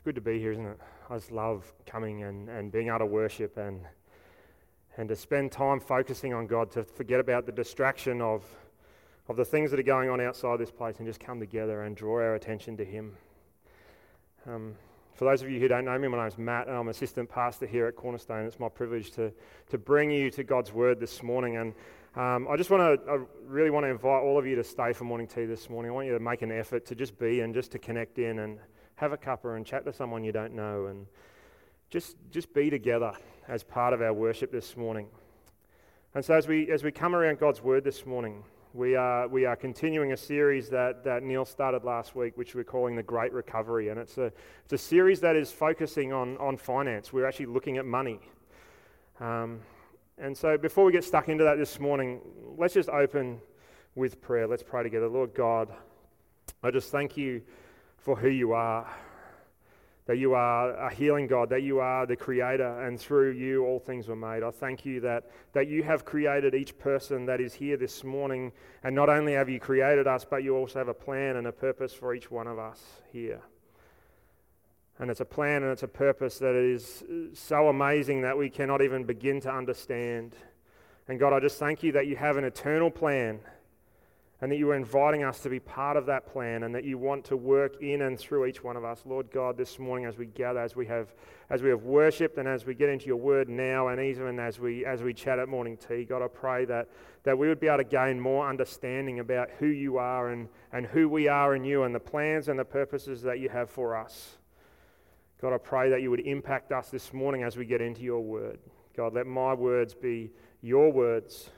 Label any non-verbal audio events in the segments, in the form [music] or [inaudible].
It's good to be here, isn't it? I just love coming and, and being able to worship and, and to spend time focusing on God, to forget about the distraction of, of the things that are going on outside this place and just come together and draw our attention to Him. Um, for those of you who don't know me, my name is Matt and I'm assistant pastor here at Cornerstone. It's my privilege to, to bring you to God's Word this morning. And um, I just want to, I really want to invite all of you to stay for morning tea this morning. I want you to make an effort to just be and just to connect in and have a cuppa and chat to someone you don't know and just, just be together as part of our worship this morning. And so as we, as we come around God's word this morning, we are, we are continuing a series that, that Neil started last week, which we're calling The Great Recovery. And it's a, it's a series that is focusing on, on finance. We're actually looking at money. Um, and so before we get stuck into that this morning, let's just open with prayer. Let's pray together. Lord God, I just thank you for who you are. That you are a healing God, that you are the creator, and through you all things were made. I thank you that, that you have created each person that is here this morning. And not only have you created us, but you also have a plan and a purpose for each one of us here. And it's a plan and it's a purpose that is so amazing that we cannot even begin to understand. And God, I just thank you that you have an eternal plan and that you are inviting us to be part of that plan and that you want to work in and through each one of us. Lord God, this morning as we gather, as we have, as we have worshipped and as we get into your word now and even as we, as we chat at morning tea, God, I pray that, that we would be able to gain more understanding about who you are and, and who we are in you and the plans and the purposes that you have for us. God, I pray that you would impact us this morning as we get into your word. God, let my words be your words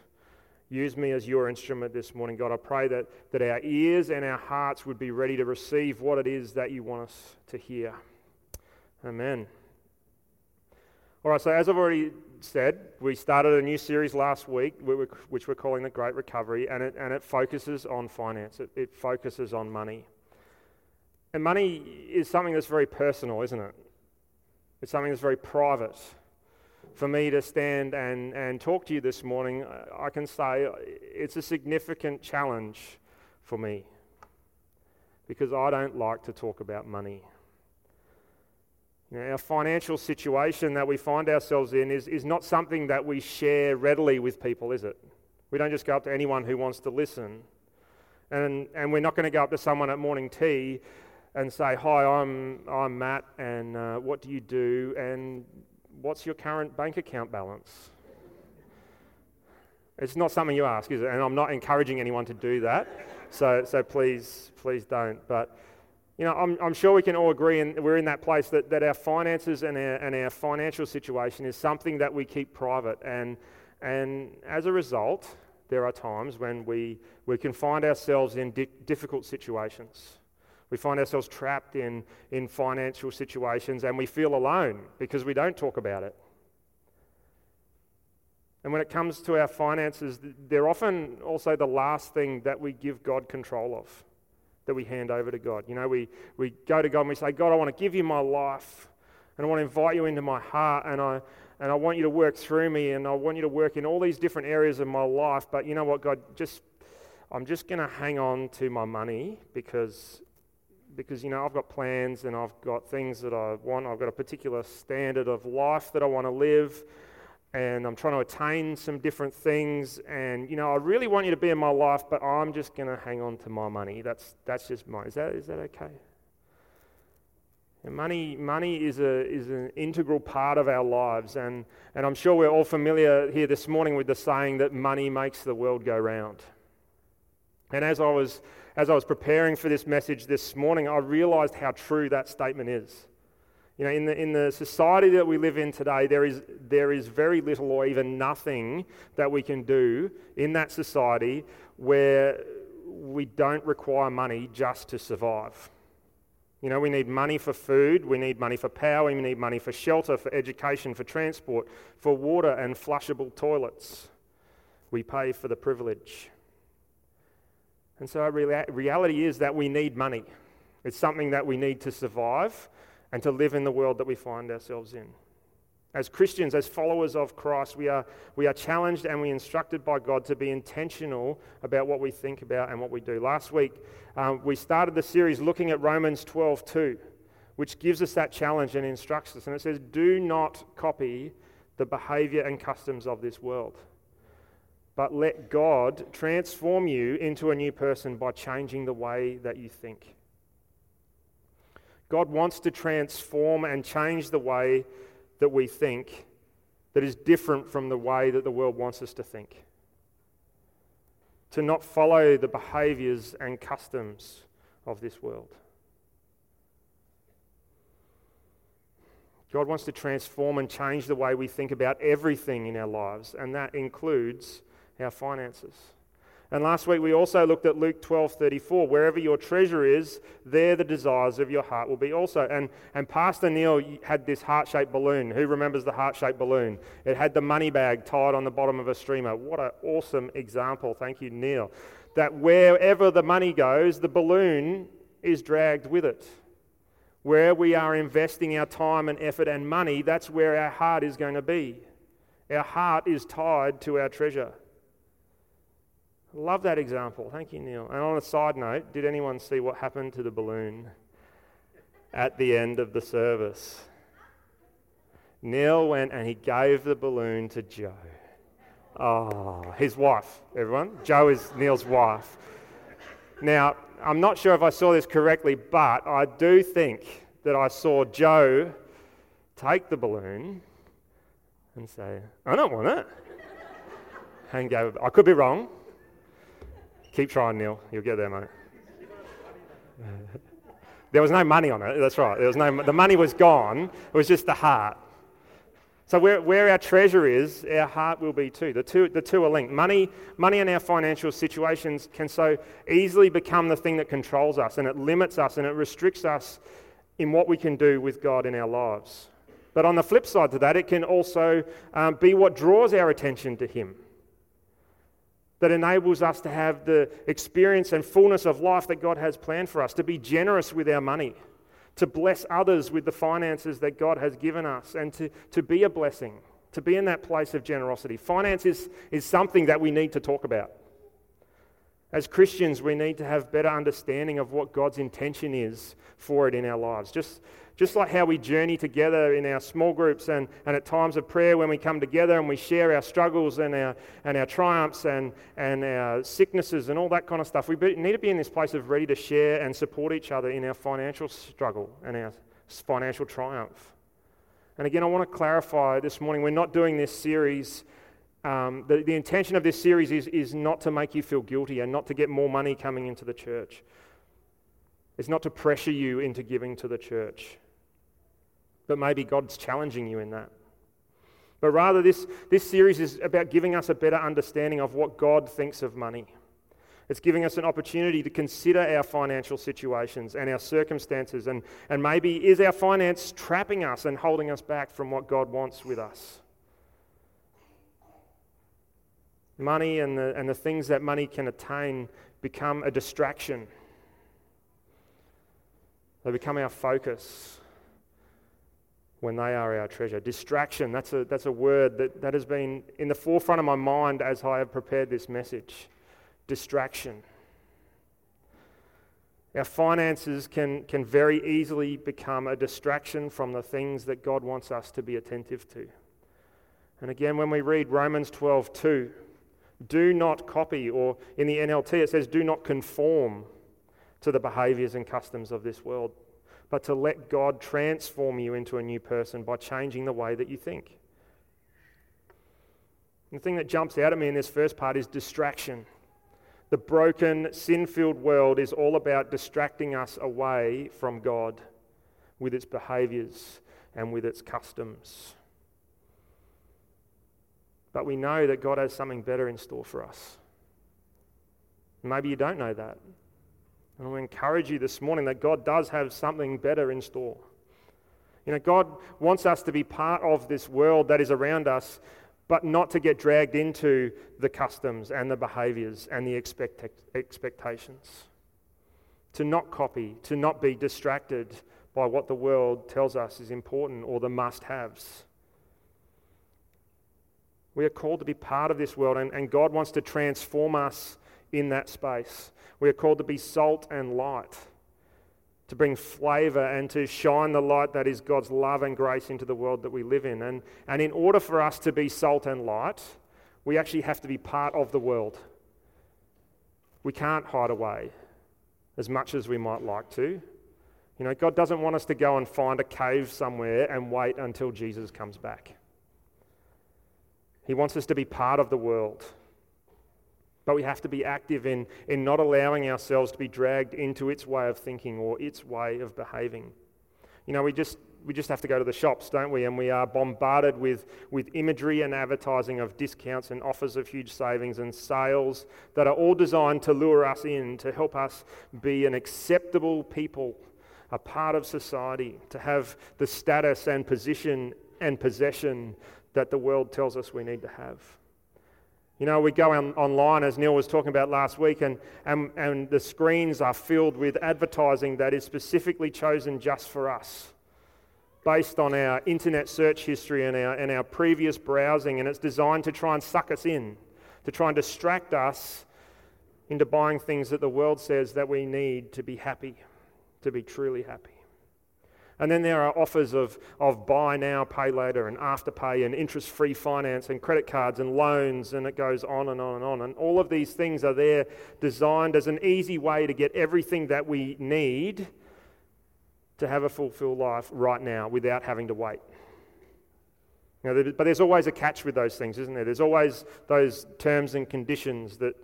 Use me as your instrument this morning, God. I pray that, that our ears and our hearts would be ready to receive what it is that you want us to hear. Amen. All right, so as I've already said, we started a new series last week, which we're calling The Great Recovery, and it, and it focuses on finance, it, it focuses on money. And money is something that's very personal, isn't it? It's something that's very private for me to stand and, and talk to you this morning, I can say it's a significant challenge for me because I don't like to talk about money. Know, our financial situation that we find ourselves in is, is not something that we share readily with people, is it? We don't just go up to anyone who wants to listen. And, and we're not going to go up to someone at morning tea and say, Hi, I'm, I'm Matt, and uh, what do you do? And What's your current bank account balance? It's not something you ask, is it? And I'm not encouraging anyone to do that. So, so please, please don't. But, you know, I'm, I'm sure we can all agree, and we're in that place that, that our finances and our, and our financial situation is something that we keep private. And, and as a result, there are times when we, we can find ourselves in di- difficult situations. We find ourselves trapped in, in financial situations and we feel alone because we don't talk about it. And when it comes to our finances, they're often also the last thing that we give God control of, that we hand over to God. You know, we, we go to God and we say, God, I want to give you my life, and I want to invite you into my heart, and I, and I want you to work through me, and I want you to work in all these different areas of my life. But you know what, God, just I'm just going to hang on to my money because because you know I've got plans and I've got things that I want. I've got a particular standard of life that I want to live, and I'm trying to attain some different things. And you know I really want you to be in my life, but I'm just going to hang on to my money. That's that's just mine. Is that is that okay? And money money is a is an integral part of our lives, and and I'm sure we're all familiar here this morning with the saying that money makes the world go round. And as I was as I was preparing for this message this morning, I realized how true that statement is. You know, in the, in the society that we live in today, there is, there is very little or even nothing that we can do in that society where we don't require money just to survive. You know, we need money for food, we need money for power, we need money for shelter, for education, for transport, for water and flushable toilets. We pay for the privilege. And so, rea- reality is that we need money. It's something that we need to survive and to live in the world that we find ourselves in. As Christians, as followers of Christ, we are, we are challenged and we instructed by God to be intentional about what we think about and what we do. Last week, um, we started the series looking at Romans 12 2, which gives us that challenge and instructs us. And it says, Do not copy the behavior and customs of this world, but let God transform you into a new person by changing the way that you think. God wants to transform and change the way that we think that is different from the way that the world wants us to think. To not follow the behaviors and customs of this world. God wants to transform and change the way we think about everything in our lives, and that includes our finances. And last week we also looked at Luke 12 34. Wherever your treasure is, there the desires of your heart will be also. And, and Pastor Neil had this heart shaped balloon. Who remembers the heart shaped balloon? It had the money bag tied on the bottom of a streamer. What an awesome example. Thank you, Neil. That wherever the money goes, the balloon is dragged with it. Where we are investing our time and effort and money, that's where our heart is going to be. Our heart is tied to our treasure. Love that example. Thank you, Neil. And on a side note, did anyone see what happened to the balloon at the end of the service? Neil went and he gave the balloon to Joe. Oh, his wife, everyone. Joe is Neil's wife. Now, I'm not sure if I saw this correctly, but I do think that I saw Joe take the balloon and say, I don't want it. And go, I could be wrong. Keep trying, Neil. You'll get there, mate. [laughs] there was no money on it. That's right. There was no, the money was gone. It was just the heart. So where, where our treasure is, our heart will be too. The two, the two are linked. Money, money and our financial situations can so easily become the thing that controls us and it limits us and it restricts us in what we can do with God in our lives. But on the flip side to that, it can also um, be what draws our attention to Him that enables us to have the experience and fullness of life that God has planned for us, to be generous with our money, to bless others with the finances that God has given us, and to, to be a blessing, to be in that place of generosity. Finance is, is something that we need to talk about. As Christians, we need to have better understanding of what God's intention is for it in our lives. Just just like how we journey together in our small groups and, and at times of prayer when we come together and we share our struggles and our, and our triumphs and, and our sicknesses and all that kind of stuff, we be, need to be in this place of ready to share and support each other in our financial struggle and our financial triumph. And again, I want to clarify this morning we're not doing this series. Um, the, the intention of this series is, is not to make you feel guilty and not to get more money coming into the church. It's not to pressure you into giving to the church but maybe God's challenging you in that. But rather, this, this series is about giving us a better understanding of what God thinks of money. It's giving us an opportunity to consider our financial situations and our circumstances, and, and maybe is our finance trapping us and holding us back from what God wants with us? Money and the, and the things that money can attain become a distraction, they become our focus when they are our treasure. Distraction, that's a, that's a word that, that has been in the forefront of my mind as I have prepared this message. Distraction. Our finances can, can very easily become a distraction from the things that God wants us to be attentive to. And again, when we read Romans 12 2, do not copy, or in the NLT it says, do not conform to the behaviors and customs of this world but to let God transform you into a new person by changing the way that you think. the thing that jumps out at me in this first part is distraction. The broken, sin filled world is all about distracting us away from God with its behaviors and with its customs. But we know that God has something better in store for us. Maybe you don't know that. And I encourage you this morning that God does have something better in store. You know, God wants us to be part of this world that is around us, but not to get dragged into the customs and the behaviors and the expect- expectations. To not copy, to not be distracted by what the world tells us is important or the must haves. We are called to be part of this world, and, and God wants to transform us in that space. We are called to be salt and light, to bring flavor and to shine the light that is God's love and grace into the world that we live in. And, and in order for us to be salt and light, we actually have to be part of the world. We can't hide away as much as we might like to. You know, God doesn't want us to go and find a cave somewhere and wait until Jesus comes back. He wants us to be part of the world. But we have to be active in, in not allowing ourselves to be dragged into its way of thinking or its way of behaving. You know, we just, we just have to go to the shops, don't we? And we are bombarded with, with imagery and advertising of discounts and offers of huge savings and sales that are all designed to lure us in, to help us be an acceptable people, a part of society, to have the status and position and possession that the world tells us we need to have. You know, we go on, online, as Neil was talking about last week, and, and, and the screens are filled with advertising that is specifically chosen just for us, based on our internet search history and our, and our previous browsing, and it's designed to try and suck us in, to try and distract us into buying things that the world says that we need to be happy, to be truly happy. And then there are offers of, of buy now, pay later, and afterpay, and interest free finance, and credit cards, and loans, and it goes on and on and on. And all of these things are there designed as an easy way to get everything that we need to have a fulfilled life right now without having to wait. You know, but there's always a catch with those things, isn't there? There's always those terms and conditions that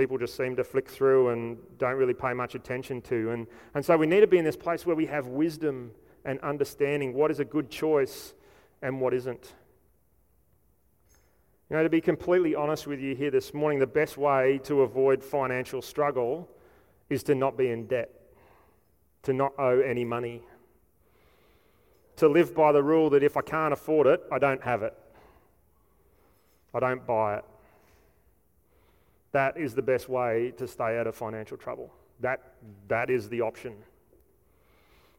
people just seem to flick through and don't really pay much attention to. And, and so we need to be in this place where we have wisdom and understanding what is a good choice and what isn't. You know, to be completely honest with you here this morning, the best way to avoid financial struggle is to not be in debt, to not owe any money, to live by the rule that if I can't afford it, I don't have it, I don't buy it. That is the best way to stay out of financial trouble. That, that is the option.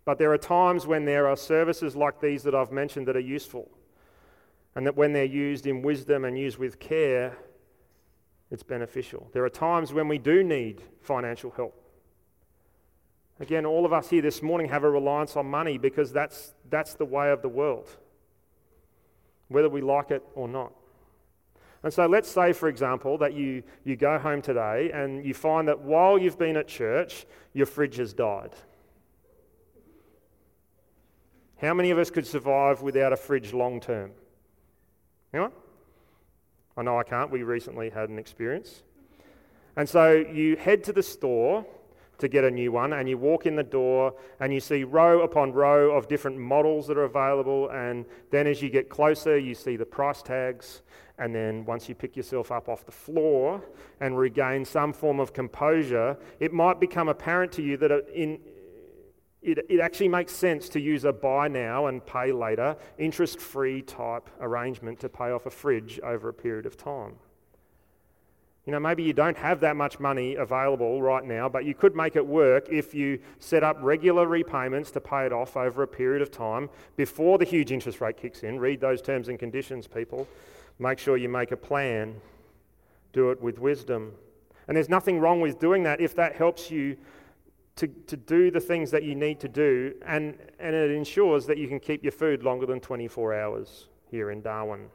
But there are times when there are services like these that I've mentioned that are useful. And that when they're used in wisdom and used with care, it's beneficial. There are times when we do need financial help. Again, all of us here this morning have a reliance on money because that's, that's the way of the world, whether we like it or not. And so let's say, for example, that you, you go home today and you find that while you've been at church, your fridge has died. How many of us could survive without a fridge long term? Anyone? I know I can't. We recently had an experience. And so you head to the store to get a new one, and you walk in the door and you see row upon row of different models that are available. And then as you get closer, you see the price tags. And then once you pick yourself up off the floor and regain some form of composure, it might become apparent to you that in, it, it actually makes sense to use a buy now and pay later, interest free type arrangement to pay off a fridge over a period of time. You know, maybe you don't have that much money available right now, but you could make it work if you set up regular repayments to pay it off over a period of time before the huge interest rate kicks in. Read those terms and conditions, people. Make sure you make a plan. Do it with wisdom. And there's nothing wrong with doing that if that helps you to, to do the things that you need to do, and, and it ensures that you can keep your food longer than 24 hours here in Darwin.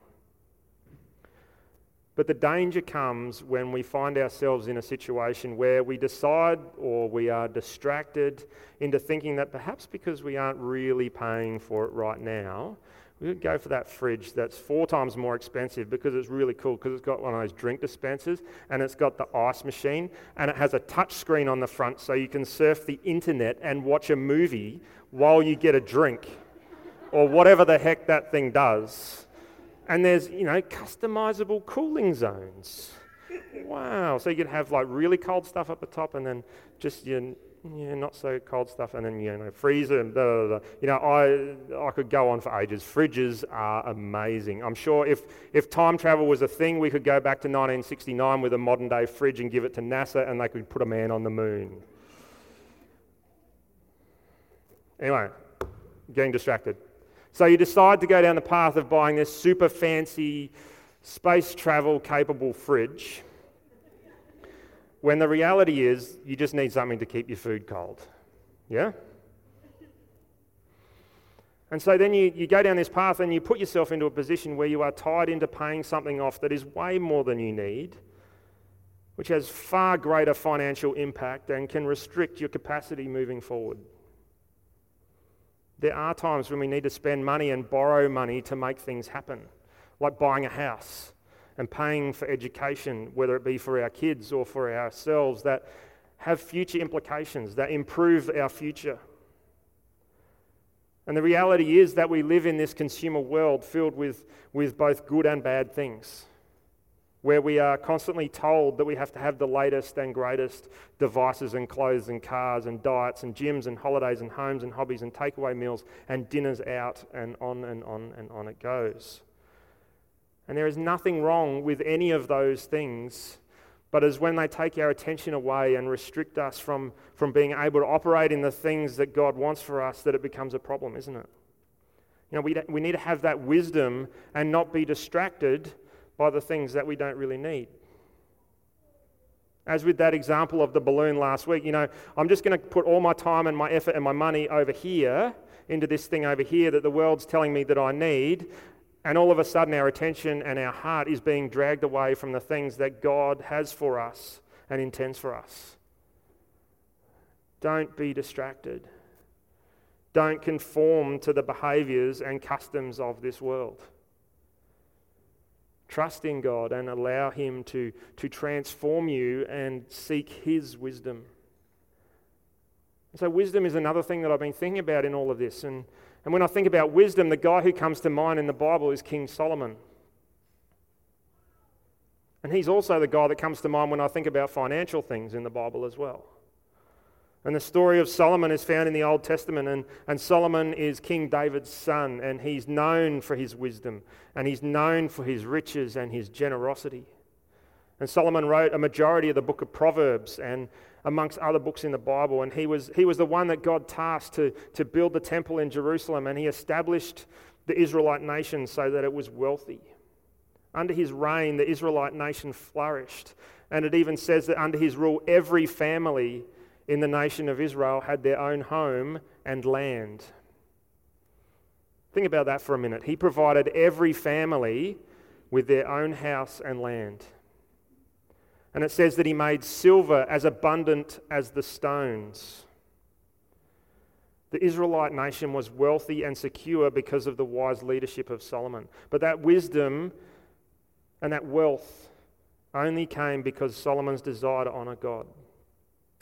But the danger comes when we find ourselves in a situation where we decide or we are distracted into thinking that perhaps because we aren't really paying for it right now, we would go for that fridge that's four times more expensive because it's really cool because it's got one of those drink dispensers and it's got the ice machine and it has a touch screen on the front so you can surf the internet and watch a movie while you get a drink or whatever the heck that thing does. And there's, you know, customizable cooling zones. Wow. So you can have like really cold stuff at the top and then just your yeah, not so cold stuff, and then you know freezer and blah, blah, blah. You know, I I could go on for ages. Fridges are amazing. I'm sure if if time travel was a thing, we could go back to 1969 with a modern day fridge and give it to NASA, and they could put a man on the moon. Anyway, getting distracted. So you decide to go down the path of buying this super fancy, space travel capable fridge, when the reality is you just need something to keep your food cold. Yeah? And so then you, you go down this path and you put yourself into a position where you are tied into paying something off that is way more than you need, which has far greater financial impact and can restrict your capacity moving forward. There are times when we need to spend money and borrow money to make things happen, like buying a house and paying for education, whether it be for our kids or for ourselves, that have future implications, that improve our future. And the reality is that we live in this consumer world filled with, with both good and bad things, where we are constantly told that we have to have the latest and greatest devices and clothes and cars and diets and gyms and holidays and homes and hobbies and takeaway meals and dinners out and on and on and on it goes. And there is nothing wrong with any of those things but as when they take our attention away and restrict us from, from being able to operate in the things that God wants for us, that it becomes a problem, isn't it? You know, we, we need to have that wisdom and not be distracted by the things that we don't really need. As with that example of the balloon last week, you know, I'm just going to put all my time and my effort and my money over here into this thing over here that the world's telling me that I need, and all of a sudden, our attention and our heart is being dragged away from the things that God has for us and intends for us. Don't be distracted. Don't conform to the behaviors and customs of this world. Trust in God and allow Him to, to transform you and seek His wisdom. So, wisdom is another thing that I've been thinking about in all of this. And and when I think about wisdom, the guy who comes to mind in the Bible is King Solomon. And he's also the guy that comes to mind when I think about financial things in the Bible as well. And the story of Solomon is found in the Old Testament, and, and Solomon is King David's son, and he's known for his wisdom, and he's known for his riches and his generosity. And Solomon wrote a majority of the book of Proverbs, and amongst other books in the Bible. And he was, he was the one that God tasked to, to build the temple in Jerusalem, and he established the Israelite nation so that it was wealthy. Under his reign, the Israelite nation flourished. And it even says that under his rule, every family in the nation of Israel had their own home and land. Think about that for a minute. He provided every family with their own house and land. And it says that he made silver as abundant as the stones. The Israelite nation was wealthy and secure because of the wise leadership of Solomon. But that wisdom and that wealth only came because Solomon's desire to honor God.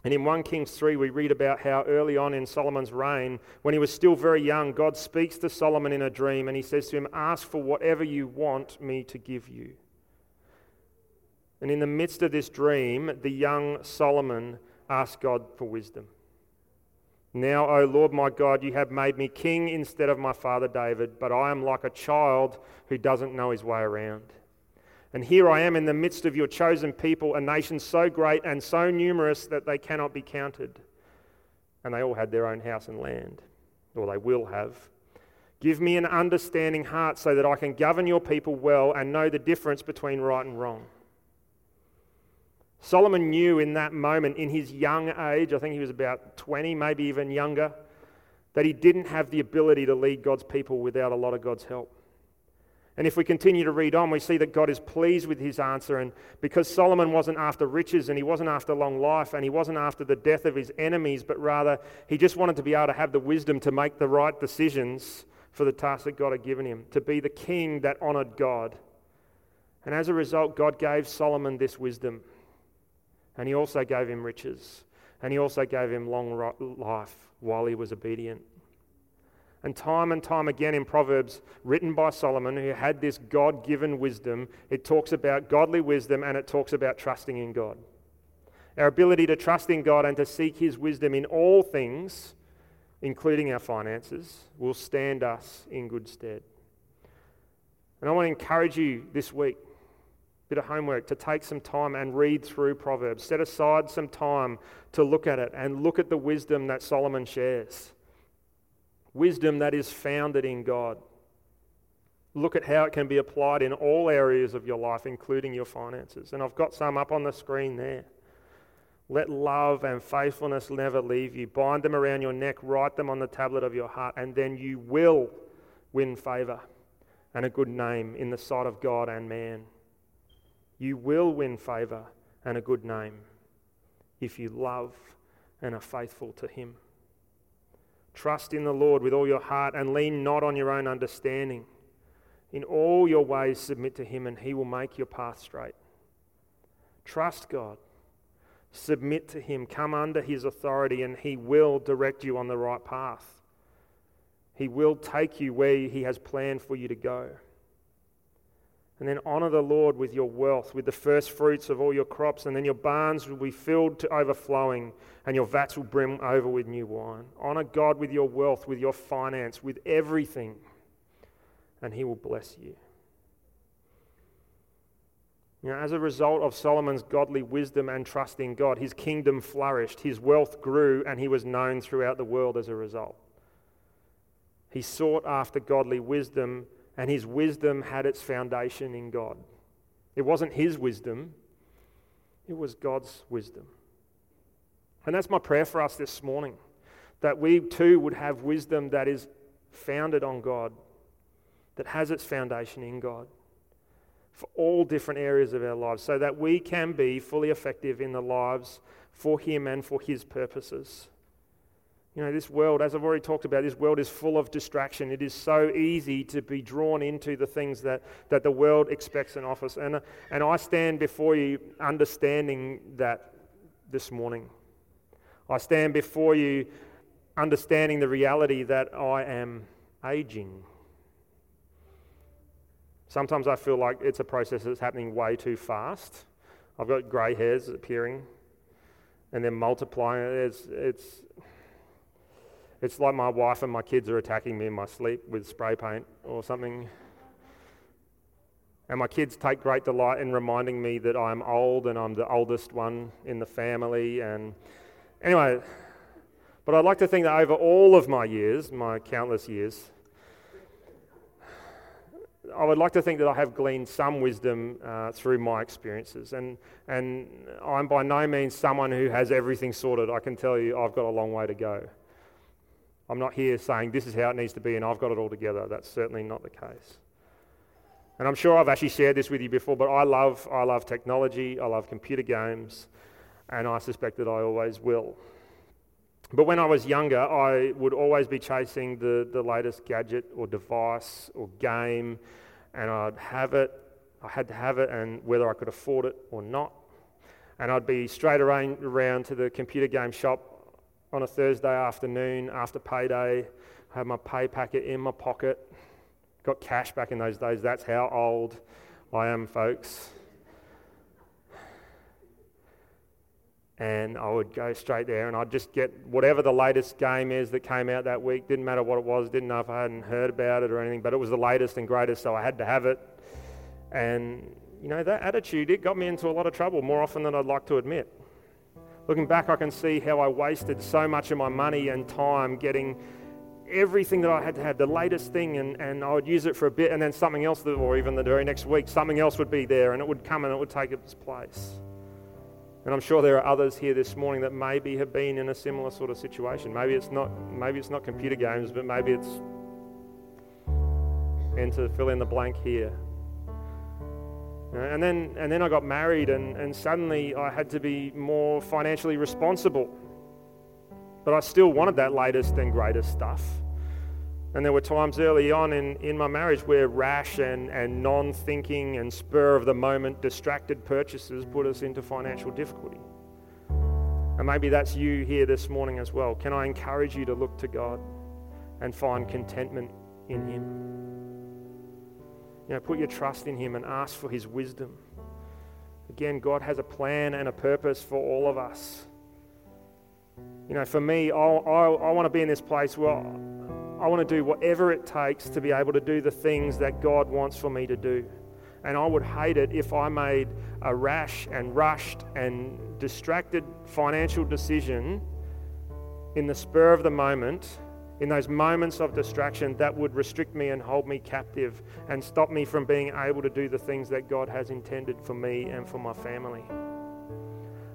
And in 1 Kings 3, we read about how early on in Solomon's reign, when he was still very young, God speaks to Solomon in a dream and he says to him, Ask for whatever you want me to give you. And in the midst of this dream, the young Solomon asked God for wisdom. Now, O Lord my God, you have made me king instead of my father David, but I am like a child who doesn't know his way around. And here I am in the midst of your chosen people, a nation so great and so numerous that they cannot be counted. And they all had their own house and land, or they will have. Give me an understanding heart so that I can govern your people well and know the difference between right and wrong. Solomon knew in that moment, in his young age, I think he was about 20, maybe even younger, that he didn't have the ability to lead God's people without a lot of God's help. And if we continue to read on, we see that God is pleased with his answer. And because Solomon wasn't after riches and he wasn't after long life and he wasn't after the death of his enemies, but rather he just wanted to be able to have the wisdom to make the right decisions for the task that God had given him, to be the king that honored God. And as a result, God gave Solomon this wisdom. And he also gave him riches. And he also gave him long life while he was obedient. And time and time again in Proverbs, written by Solomon, who had this God given wisdom, it talks about godly wisdom and it talks about trusting in God. Our ability to trust in God and to seek his wisdom in all things, including our finances, will stand us in good stead. And I want to encourage you this week a bit of homework to take some time and read through Proverbs. Set aside some time to look at it and look at the wisdom that Solomon shares. Wisdom that is founded in God. Look at how it can be applied in all areas of your life, including your finances. And I've got some up on the screen there. Let love and faithfulness never leave you. Bind them around your neck, write them on the tablet of your heart, and then you will win favor and a good name in the sight of God and man. You will win favor and a good name if you love and are faithful to Him. Trust in the Lord with all your heart and lean not on your own understanding. In all your ways, submit to Him, and He will make your path straight. Trust God. Submit to Him. Come under His authority, and He will direct you on the right path. He will take you where He has planned for you to go. And then honor the Lord with your wealth, with the first fruits of all your crops, and then your barns will be filled to overflowing, and your vats will brim over with new wine. Honor God with your wealth, with your finance, with everything, and He will bless you. You know, as a result of Solomon's godly wisdom and trust in God, his kingdom flourished, his wealth grew, and he was known throughout the world as a result. He sought after godly wisdom and his wisdom had its foundation in God. It wasn't his wisdom, it was God's wisdom. And that's my prayer for us this morning that we too would have wisdom that is founded on God, that has its foundation in God for all different areas of our lives, so that we can be fully effective in the lives for Him and for His purposes. You know, this world, as I've already talked about, this world is full of distraction. It is so easy to be drawn into the things that, that the world expects and offers. And, and I stand before you understanding that this morning. I stand before you understanding the reality that I am aging. Sometimes I feel like it's a process that's happening way too fast. I've got grey hairs appearing and then multiplying. It's, it's, it's like my wife and my kids are attacking me in my sleep with spray paint or something. And my kids take great delight in reminding me that I'm old and I'm the oldest one in the family. And anyway, but I'd like to think that over all of my years, my countless years, I would like to think that I have gleaned some wisdom uh, through my experiences. And, and I'm by no means someone who has everything sorted. I can tell you I've got a long way to go. I'm not here saying this is how it needs to be and I've got it all together. That's certainly not the case. And I'm sure I've actually shared this with you before, but I love, I love technology, I love computer games, and I suspect that I always will. But when I was younger, I would always be chasing the, the latest gadget or device or game, and I'd have it, I had to have it, and whether I could afford it or not. And I'd be straight around, to the computer game shop on a Thursday afternoon after payday. I had my pay packet in my pocket. Got cash back in those days. That's how old I am, folks. And I would go straight there and I'd just get whatever the latest game is that came out that week. Didn't matter what it was, didn't know if I hadn't heard about it or anything, but it was the latest and greatest, so I had to have it. And, you know, that attitude, it got me into a lot of trouble more often than I'd like to admit. Looking back, I can see how I wasted so much of my money and time getting everything that I had to have, the latest thing, and, and I would use it for a bit, and then something else, or even the very next week, something else would be there, and it would come and it would take its place. And I'm sure there are others here this morning that maybe have been in a similar sort of situation. Maybe it's not, maybe it's not computer games, but maybe it's, and to fill in the blank here. Uh, and then, and then I got married, and, and suddenly I had to be more financially responsible. But I still wanted that latest and greatest stuff. And there were times early on in, in my marriage where rash and, and non thinking and spur of the moment distracted purchases put us into financial difficulty. And maybe that's you here this morning as well. Can I encourage you to look to God and find contentment in Him? You know, put your trust in Him and ask for His wisdom. Again, God has a plan and a purpose for all of us. You know, for me, I, I, I want to be in this place where I want to do whatever it takes to be able to do the things that God wants for me to do. And I would hate it if I made a rash and rushed and distracted financial decision in the spur of the moment in those moments of distraction that would restrict me and hold me captive and stop me from being able to do the things that God has intended for me and for my family.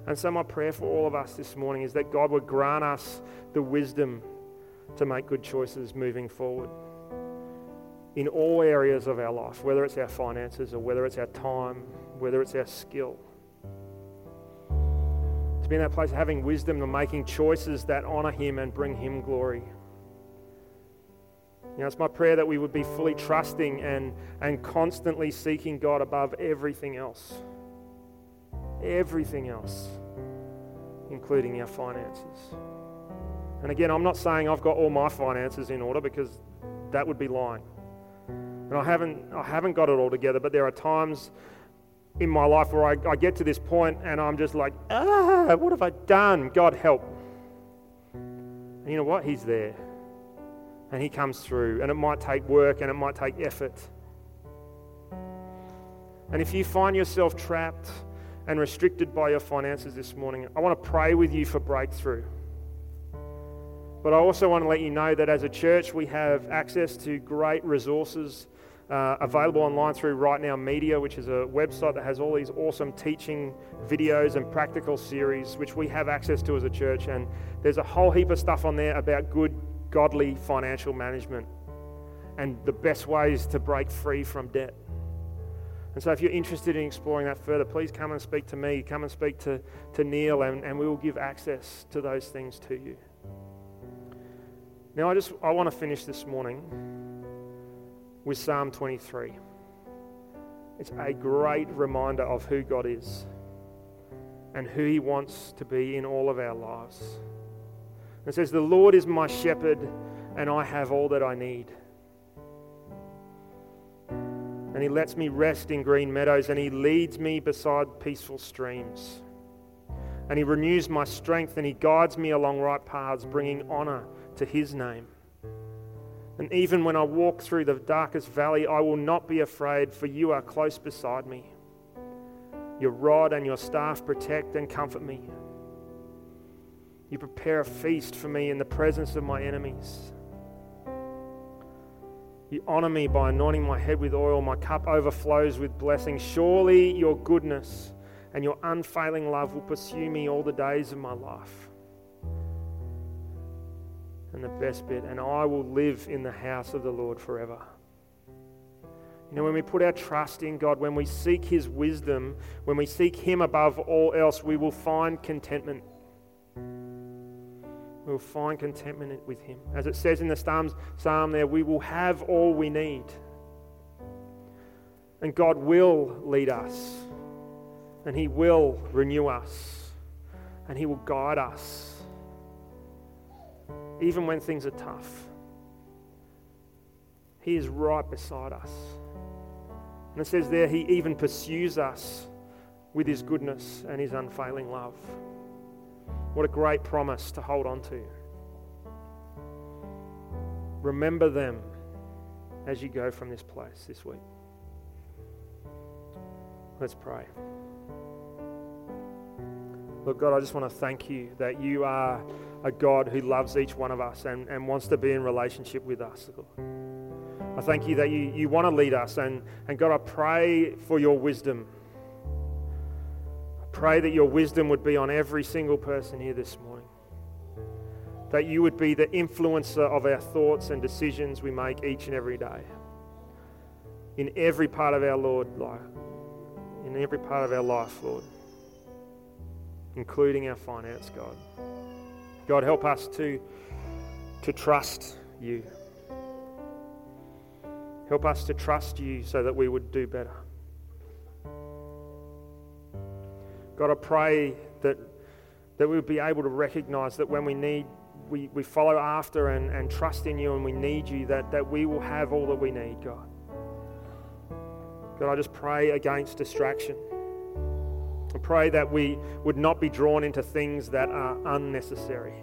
And so, my prayer for all of us this morning is that God would grant us the wisdom to make good choices moving forward in all areas of our life, whether it's our finances or whether it's our time, whether it's our skill. To be in that place of having wisdom and making choices that honor Him and bring Him glory. You know, it's my prayer that we would be fully trusting and, and constantly seeking God above everything else. Everything else, including our finances. And again, I'm not saying I've got all my finances in order because that would be lying. And I haven't, I haven't got it all together, but there are times in my life where I, I get to this point and I'm just like, ah, what have I done? God help. And you know what? He's there. And He comes through. And it might take work and it might take effort. And if you find yourself trapped and restricted by your finances this morning, I want to pray with you for breakthrough. But I also want to let you know that as a church, we have access to great resources uh, available online through Right Now Media, which is a website that has all these awesome teaching videos and practical series, which we have access to as a church. And there's a whole heap of stuff on there about good, godly financial management and the best ways to break free from debt. And so, if you're interested in exploring that further, please come and speak to me, come and speak to, to Neil, and, and we will give access to those things to you. Now, I just I want to finish this morning with Psalm 23. It's a great reminder of who God is and who He wants to be in all of our lives. It says, The Lord is my shepherd, and I have all that I need. And He lets me rest in green meadows, and He leads me beside peaceful streams. And He renews my strength, and He guides me along right paths, bringing honor to his name. And even when I walk through the darkest valley, I will not be afraid, for you are close beside me. Your rod and your staff protect and comfort me. You prepare a feast for me in the presence of my enemies. You honor me by anointing my head with oil. My cup overflows with blessing. Surely your goodness and your unfailing love will pursue me all the days of my life and the best bit, and I will live in the house of the Lord forever. You know, when we put our trust in God, when we seek His wisdom, when we seek Him above all else, we will find contentment. We will find contentment with Him. As it says in the Psalms, Psalm there, we will have all we need. And God will lead us, and He will renew us, and He will guide us even when things are tough. He is right beside us. And it says there, He even pursues us with His goodness and His unfailing love. What a great promise to hold on to. Remember them as you go from this place this week. Let's pray. Look, God, I just want to thank you that you are a God who loves each one of us and, and wants to be in relationship with us. I thank you that you, you want to lead us. And, and God, I pray for your wisdom. Pray that your wisdom would be on every single person here this morning. That you would be the influencer of our thoughts and decisions we make each and every day. In every part of our Lord life. In every part of our life, Lord. Including our finance, God. God, help us to, to trust you. Help us to trust you so that we would do better. God, I pray that, that we would be able to recognize that when we need, we, we follow after and, and trust in you and we need you, that, that we will have all that we need, God. God, I just pray against distraction. I pray that we would not be drawn into things that are unnecessary.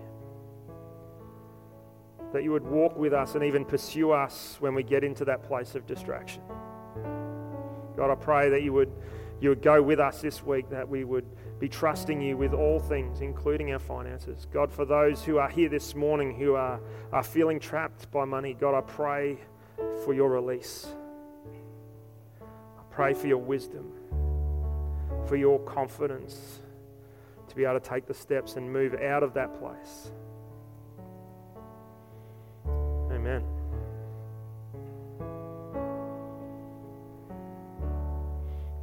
That you would walk with us and even pursue us when we get into that place of distraction. God, I pray that you would, you would go with us this week, that we would be trusting you with all things, including our finances. God, for those who are here this morning who are, are feeling trapped by money, God, I pray for your release. I pray for your wisdom for your confidence to be able to take the steps and move out of that place. Amen.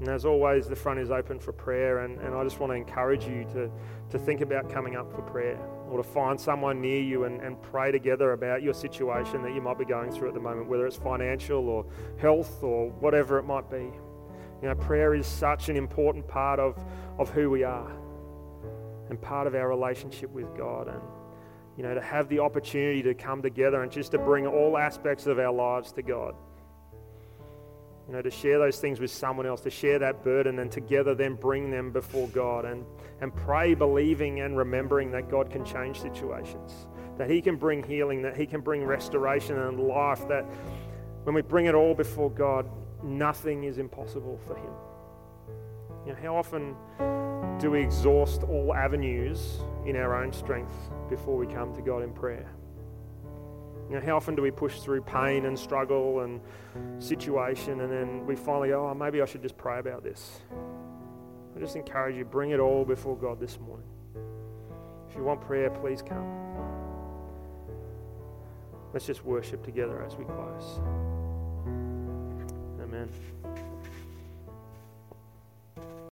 And as always, the front is open for prayer, and, and I just want to encourage you to, to think about coming up for prayer or to find someone near you and, and pray together about your situation that you might be going through at the moment, whether it's financial or health or whatever it might be. You know, prayer is such an important part of, of who we are and part of our relationship with God. And, you know, to have the opportunity to come together and just to bring all aspects of our lives to God. You know, to share those things with someone else, to share that burden and together then bring them before God and, and pray, believing and remembering that God can change situations, that He can bring healing, that He can bring restoration and life, that when we bring it all before God, nothing is impossible for Him. You know, how often do we exhaust all avenues in our own strength before we come to God in prayer? You know, how often do we push through pain and struggle and situation and then we finally go, oh, maybe I should just pray about this? I just encourage you, bring it all before God this morning. If you want prayer, please come. Let's just worship together as we close. Amen.